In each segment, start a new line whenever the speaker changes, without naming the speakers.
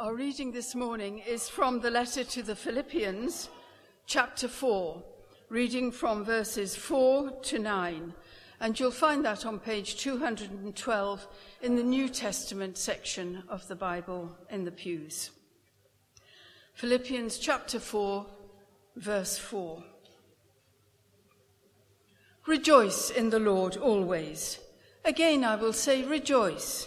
Our reading this morning is from the letter to the Philippians, chapter 4, reading from verses 4 to 9. And you'll find that on page 212 in the New Testament section of the Bible in the pews. Philippians chapter 4, verse 4. Rejoice in the Lord always. Again, I will say, rejoice.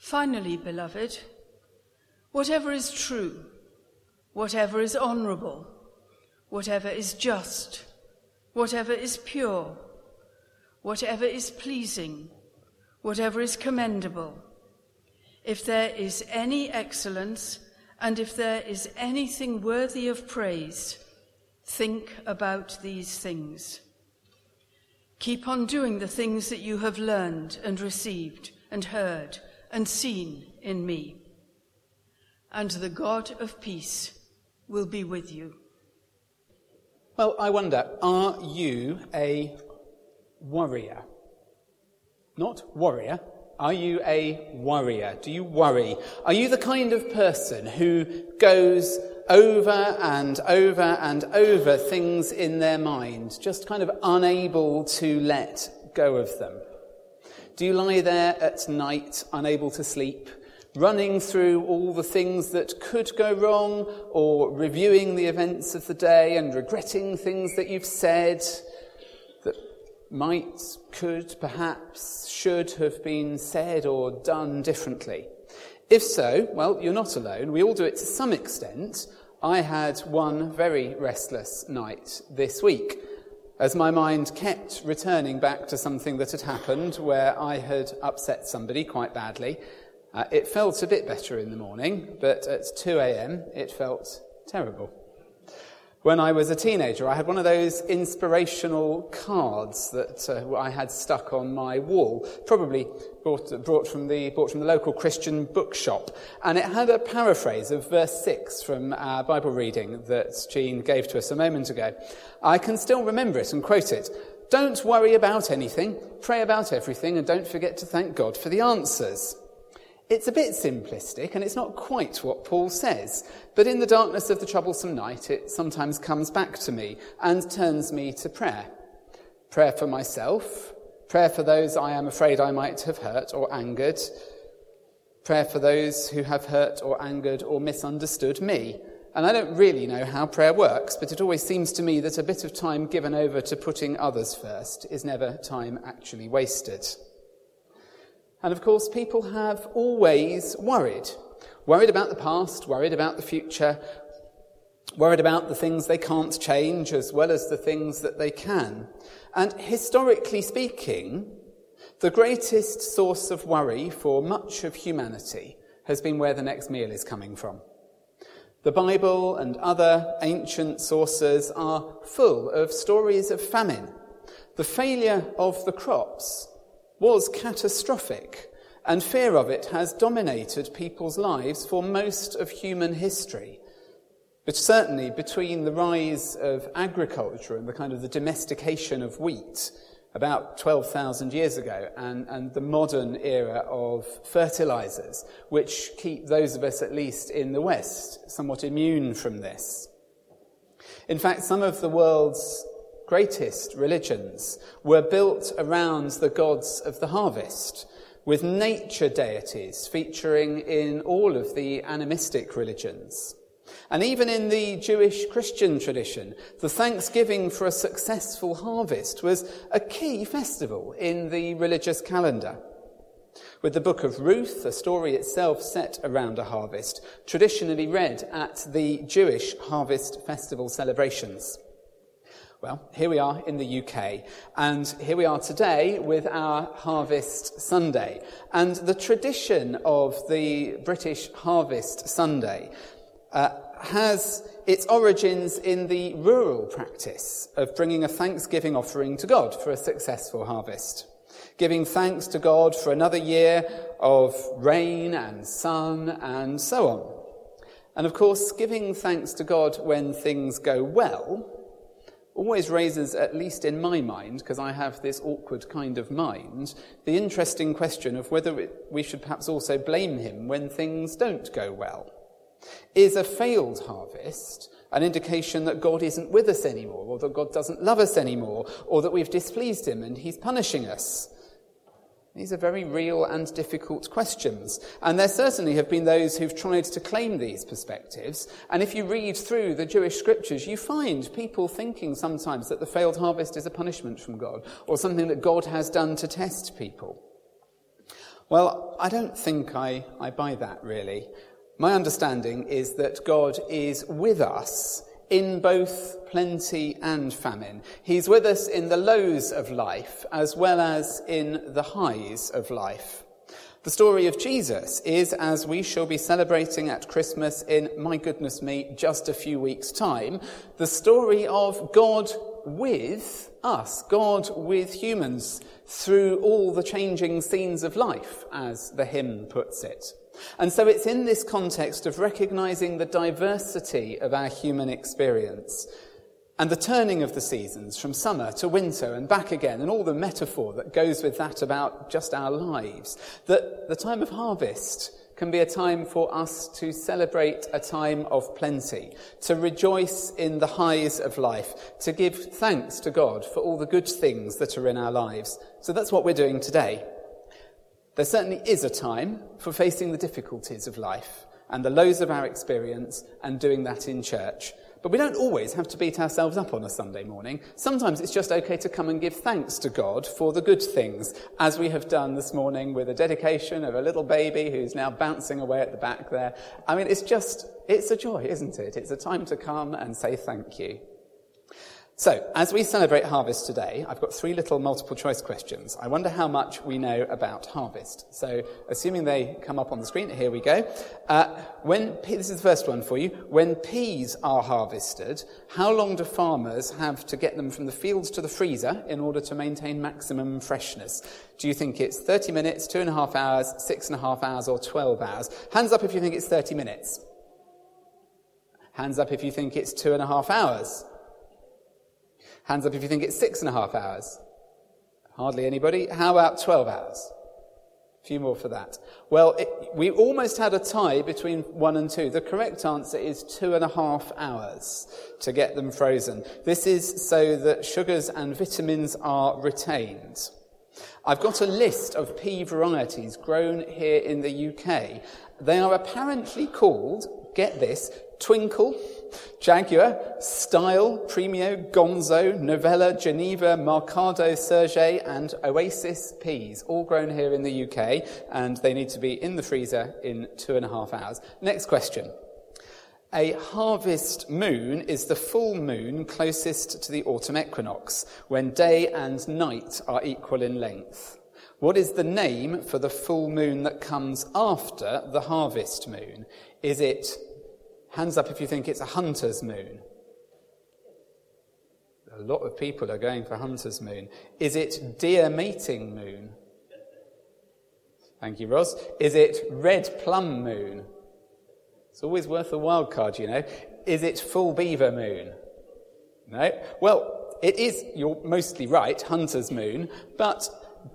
Finally, beloved, whatever is true, whatever is honorable, whatever is just, whatever is pure, whatever is pleasing, whatever is commendable, if there is any excellence and if there is anything worthy of praise, think about these things. Keep on doing the things that you have learned and received and heard and seen in me. And the God of peace will be with you.
Well, I wonder, are you a warrior? Not warrior. Are you a worrier? Do you worry? Are you the kind of person who goes over and over and over things in their mind, just kind of unable to let go of them? Do you lie there at night, unable to sleep, running through all the things that could go wrong, or reviewing the events of the day and regretting things that you've said that might, could, perhaps, should have been said or done differently? If so, well, you're not alone. We all do it to some extent. I had one very restless night this week as my mind kept returning back to something that had happened where I had upset somebody quite badly. Uh, it felt a bit better in the morning, but at 2 a.m. it felt terrible. When I was a teenager, I had one of those inspirational cards that uh, I had stuck on my wall, probably brought, brought, from the, bought from the local Christian bookshop. And it had a paraphrase of verse 6 from our Bible reading that Jean gave to us a moment ago. I can still remember it and quote it. Don't worry about anything, pray about everything, and don't forget to thank God for the answers. It's a bit simplistic and it's not quite what Paul says, but in the darkness of the troublesome night, it sometimes comes back to me and turns me to prayer. Prayer for myself, prayer for those I am afraid I might have hurt or angered, prayer for those who have hurt or angered or misunderstood me. And I don't really know how prayer works, but it always seems to me that a bit of time given over to putting others first is never time actually wasted. And of course, people have always worried. Worried about the past, worried about the future, worried about the things they can't change as well as the things that they can. And historically speaking, the greatest source of worry for much of humanity has been where the next meal is coming from. The Bible and other ancient sources are full of stories of famine, the failure of the crops, was catastrophic, and fear of it has dominated people's lives for most of human history. But certainly between the rise of agriculture and the kind of the domestication of wheat about 12,000 years ago and, and the modern era of fertilizers, which keep those of us, at least in the West, somewhat immune from this. In fact, some of the world's greatest religions were built around the gods of the harvest, with nature deities featuring in all of the animistic religions. And even in the Jewish Christian tradition, the thanksgiving for a successful harvest was a key festival in the religious calendar. With the book of Ruth, a story itself set around a harvest, traditionally read at the Jewish harvest festival celebrations. Well, here we are in the UK, and here we are today with our Harvest Sunday. And the tradition of the British Harvest Sunday uh, has its origins in the rural practice of bringing a thanksgiving offering to God for a successful harvest. Giving thanks to God for another year of rain and sun and so on. And of course, giving thanks to God when things go well always raises, at least in my mind, because I have this awkward kind of mind, the interesting question of whether we should perhaps also blame him when things don't go well. Is a failed harvest an indication that God isn't with us anymore, or that God doesn't love us anymore, or that we've displeased him and he's punishing us? These are very real and difficult questions. And there certainly have been those who've tried to claim these perspectives. And if you read through the Jewish scriptures, you find people thinking sometimes that the failed harvest is a punishment from God or something that God has done to test people. Well, I don't think I, I buy that really. My understanding is that God is with us in both plenty and famine. He's with us in the lows of life as well as in the highs of life. The story of Jesus is, as we shall be celebrating at Christmas in, my goodness me, just a few weeks' time, the story of God with us, God with humans through all the changing scenes of life, as the hymn puts it. And so it's in this context of recognizing the diversity of our human experience and the turning of the seasons from summer to winter and back again, and all the metaphor that goes with that about just our lives, that the time of harvest can be a time for us to celebrate a time of plenty, to rejoice in the highs of life, to give thanks to God for all the good things that are in our lives. So that's what we're doing today. There certainly is a time for facing the difficulties of life and the lows of our experience and doing that in church. But we don't always have to beat ourselves up on a Sunday morning. Sometimes it's just okay to come and give thanks to God for the good things, as we have done this morning with a dedication of a little baby who's now bouncing away at the back there. I mean, it's just, it's a joy, isn't it? It's a time to come and say thank you. So, as we celebrate harvest today, I've got three little multiple choice questions. I wonder how much we know about harvest. So, assuming they come up on the screen, here we go. Uh, when this is the first one for you. When peas are harvested, how long do farmers have to get them from the fields to the freezer in order to maintain maximum freshness? Do you think it's 30 minutes, two and a half hours, six and a half hours, or 12 hours? Hands up if you think it's 30 minutes. Hands up if you think it's two and a half hours. Hands up if you think it's six and a half hours. Hardly anybody. How about 12 hours? A few more for that. Well, it, we almost had a tie between one and two. The correct answer is two and a half hours to get them frozen. This is so that sugars and vitamins are retained. I've got a list of pea varieties grown here in the UK. They are apparently called, get this, Twinkle, Jaguar, Style, Premio, Gonzo, Novella, Geneva, Marcado, Serge, and Oasis peas, all grown here in the UK, and they need to be in the freezer in two and a half hours. Next question. A harvest moon is the full moon closest to the autumn equinox, when day and night are equal in length. What is the name for the full moon that comes after the harvest moon? Is it Hands up if you think it's a hunter's moon. A lot of people are going for hunter's moon. Is it deer mating moon? Thank you, Ross. Is it red plum moon? It's always worth a wild card, you know. Is it full beaver moon? No. Well, it is, you're mostly right, hunter's moon, but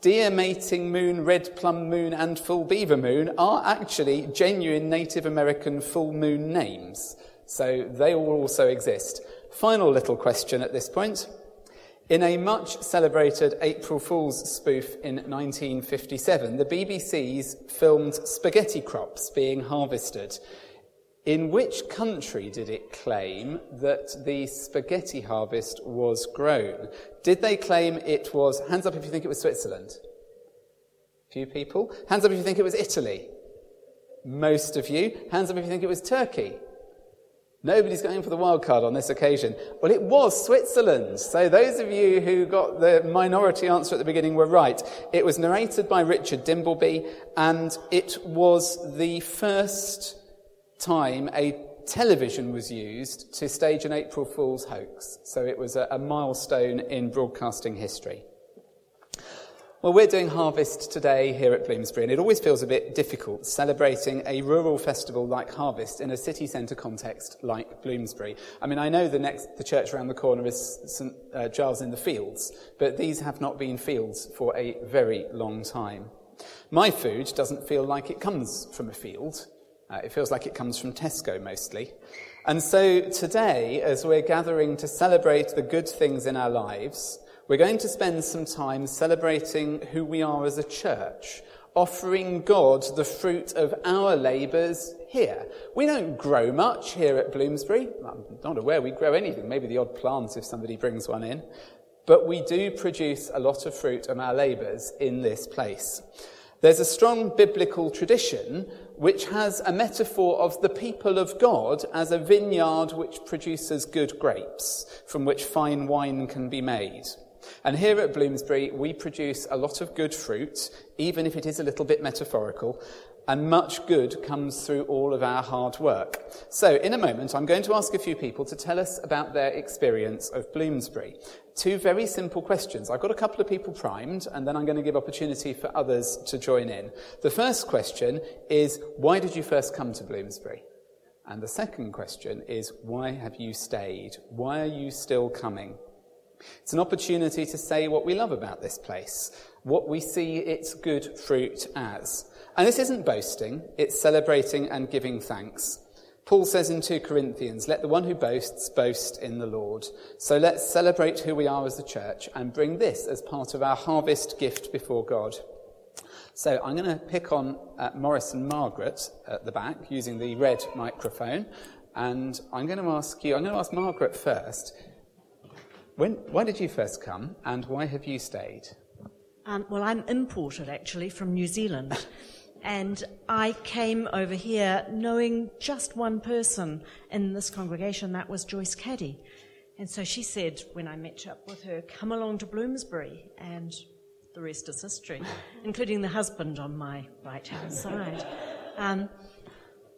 deer mating moon, red plum moon, and full beaver moon are actually genuine Native American full moon names. So they all also exist. Final little question at this point. In a much celebrated April Fool's spoof in 1957, the BBC's filmed spaghetti crops being harvested. In which country did it claim that the spaghetti harvest was grown? Did they claim it was, hands up if you think it was Switzerland? Few people. Hands up if you think it was Italy. Most of you. Hands up if you think it was Turkey. Nobody's going for the wild card on this occasion. Well, it was Switzerland. So those of you who got the minority answer at the beginning were right. It was narrated by Richard Dimbleby, and it was the first time a television was used to stage an April Fool's hoax. So it was a, a milestone in broadcasting history. Well, we're doing Harvest today here at Bloomsbury, and it always feels a bit difficult celebrating a rural festival like Harvest in a city centre context like Bloomsbury. I mean, I know the next, the church around the corner is St uh, Giles in the Fields, but these have not been fields for a very long time. My food doesn't feel like it comes from a field. Uh, it feels like it comes from Tesco mostly. And so today, as we're gathering to celebrate the good things in our lives, we're going to spend some time celebrating who we are as a church, offering God the fruit of our labours here. We don't grow much here at Bloomsbury. I'm not aware we grow anything, maybe the odd plant if somebody brings one in. But we do produce a lot of fruit of our labours in this place. There's a strong biblical tradition which has a metaphor of the people of God as a vineyard which produces good grapes, from which fine wine can be made. And here at Bloomsbury, we produce a lot of good fruit, even if it is a little bit metaphorical, and much good comes through all of our hard work. So, in a moment, I'm going to ask a few people to tell us about their experience of Bloomsbury. Two very simple questions. I've got a couple of people primed, and then I'm going to give opportunity for others to join in. The first question is Why did you first come to Bloomsbury? And the second question is Why have you stayed? Why are you still coming? It's an opportunity to say what we love about this place, what we see its good fruit as. And this isn't boasting, it's celebrating and giving thanks. Paul says in 2 Corinthians, let the one who boasts boast in the Lord. So let's celebrate who we are as a church and bring this as part of our harvest gift before God. So I'm going to pick on uh, Morris and Margaret at the back using the red microphone. And I'm going to ask you, I'm going to ask Margaret first. When, why did you first come and why have you stayed?
Um, well, I'm imported actually from New Zealand. and I came over here knowing just one person in this congregation, that was Joyce Caddy. And so she said, when I met up with her, come along to Bloomsbury. And the rest is history, including the husband on my right hand side. Um,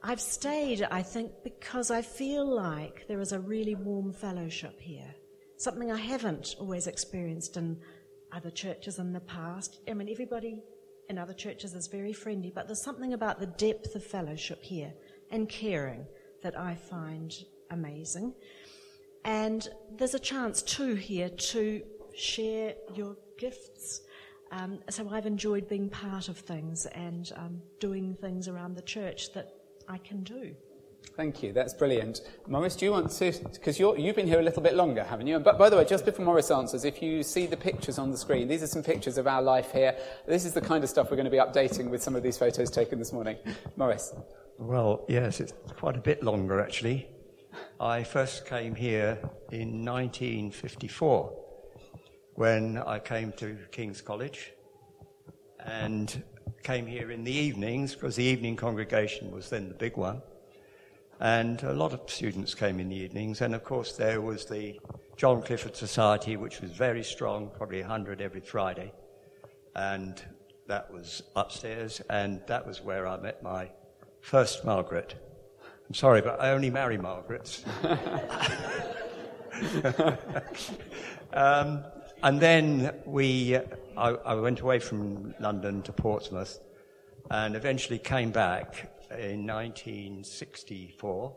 I've stayed, I think, because I feel like there is a really warm fellowship here something I haven't always experienced in other churches in the past. I mean, everybody in other churches is very friendly, but there's something about the depth of fellowship here and caring that I find amazing. And there's a chance too here to share your gifts. Um, so I've enjoyed being part of things and um, doing things around the church that I can do.
Thank you. That's brilliant. Morris, do you want to, because you've been here a little bit longer, haven't you? But by the way, just before Morris answers, if you see the pictures on the screen, these are some pictures of our life here. This is the kind of stuff we're going to be updating with some of these photos taken this morning. Morris.
Well, yes, it's quite a bit longer actually. I first came here in 1954 when I came to King's College and came here in the evenings because the evening congregation was then the big one. And a lot of students came in the evenings. And of course, there was the John Clifford Society, which was very strong, probably 100 every Friday. And that was upstairs. And that was where I met my first Margaret. I'm sorry, but I only marry Margarets. um, and then we, I, I went away from London to Portsmouth and eventually came back in 1964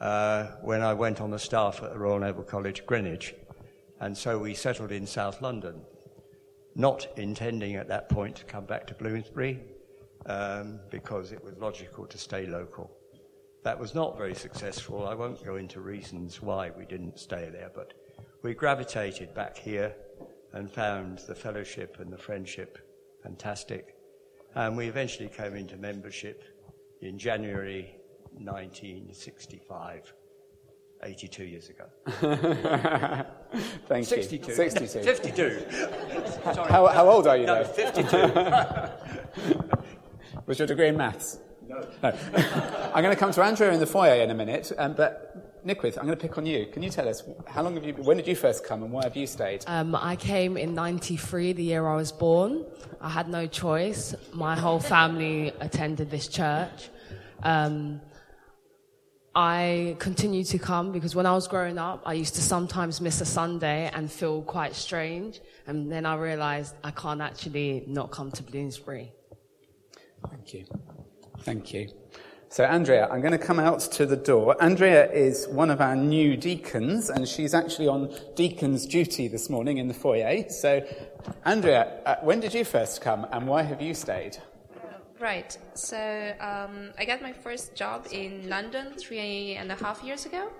uh, when I went on the staff at the Royal Naval College, Greenwich. And so we settled in South London, not intending at that point to come back to Bloomsbury um, because it was logical to stay local. That was not very successful. I won't go into reasons why we didn't stay there, but we gravitated back here and found the fellowship and the friendship fantastic. And we eventually came into membership in January 1965. 82 years ago.
Thank
62.
you. 62.
52.
Sorry. How, how, old are you,
no,
though?
52.
Was your degree in maths?
No.
no. I'm going to come to Andrea in the foyer in a minute, um, but Nickwith, I'm going to pick on you. Can you tell us how long have you? When did you first come, and why have you stayed?
Um, I came in '93, the year I was born. I had no choice. My whole family attended this church. Um, I continue to come because when I was growing up, I used to sometimes miss a Sunday and feel quite strange. And then I realized I can't actually not come to Bloomsbury.
Thank you. Thank you. So, Andrea, I'm going to come out to the door. Andrea is one of our new deacons, and she's actually on deacon's duty this morning in the foyer. So, Andrea, uh, when did you first come, and why have you stayed?
Right. So um, I got my first job in London three and a half years ago,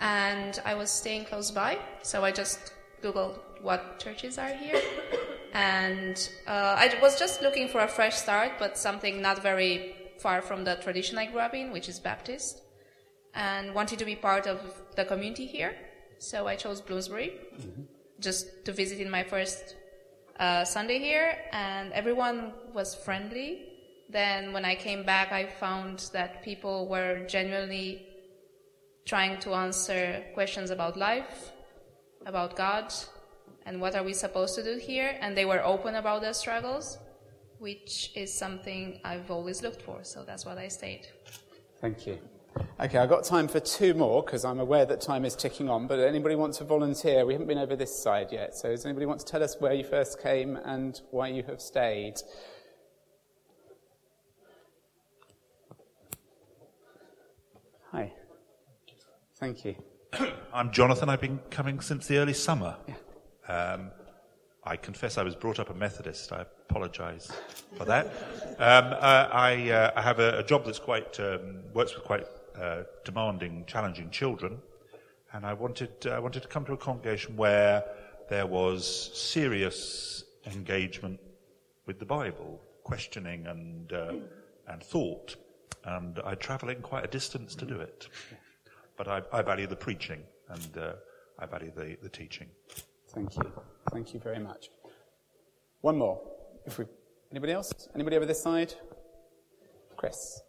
and I was staying close by. So I just googled what churches are here, and uh, I was just looking for a fresh start, but something not very far from the tradition I grew up in, which is Baptist, and wanted to be part of the community here. So I chose Bloomsbury mm-hmm. just to visit in my first uh, Sunday here, and everyone was friendly. Then when I came back, I found that people were genuinely trying to answer questions about life, about God, and what are we supposed to do here, and they were open about their struggles which is something I've always looked for. So that's what I stayed.
Thank you. Okay, I've got time for two more because I'm aware that time is ticking on. But anybody want to volunteer? We haven't been over this side yet. So does anybody want to tell us where you first came and why you have stayed? Hi. Thank you.
I'm Jonathan. I've been coming since the early summer. Yeah. Um, I confess I was brought up a Methodist. I apologise for that. Um, uh, I, uh, I, have a, a, job that's quite um, works with quite uh, demanding, challenging children, and I wanted uh, I wanted to come to a congregation where there was serious engagement with the Bible, questioning and uh, and thought, and I travel in quite a distance to do it. But I, I value the preaching and uh, I value the, the teaching.
Thank you. Thank you very much. One more. If we, anybody else? Anybody over this side? Chris.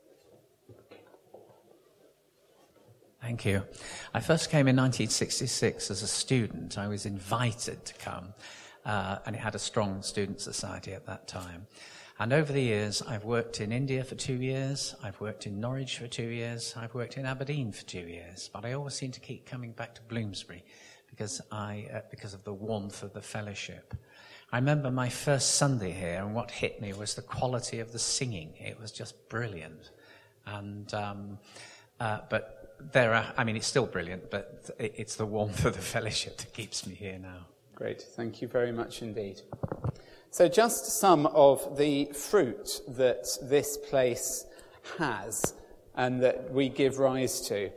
Thank you. I first came in 1966 as a student. I was invited to come, uh, and it had a strong student society at that time. And over the years, I've worked in India for two years, I've worked in Norwich for two years, I've worked in Aberdeen for two years, but I always seem to keep coming back to Bloomsbury because, I, uh, because of the warmth of the fellowship. I remember my first Sunday here, and what hit me was the quality of the singing. It was just brilliant. And, um, uh, but there are, I mean, it's still brilliant, but it's the warmth of the fellowship that keeps me here now.
Great. Thank you very much indeed. So, just some of the fruit that this place has and that we give rise to.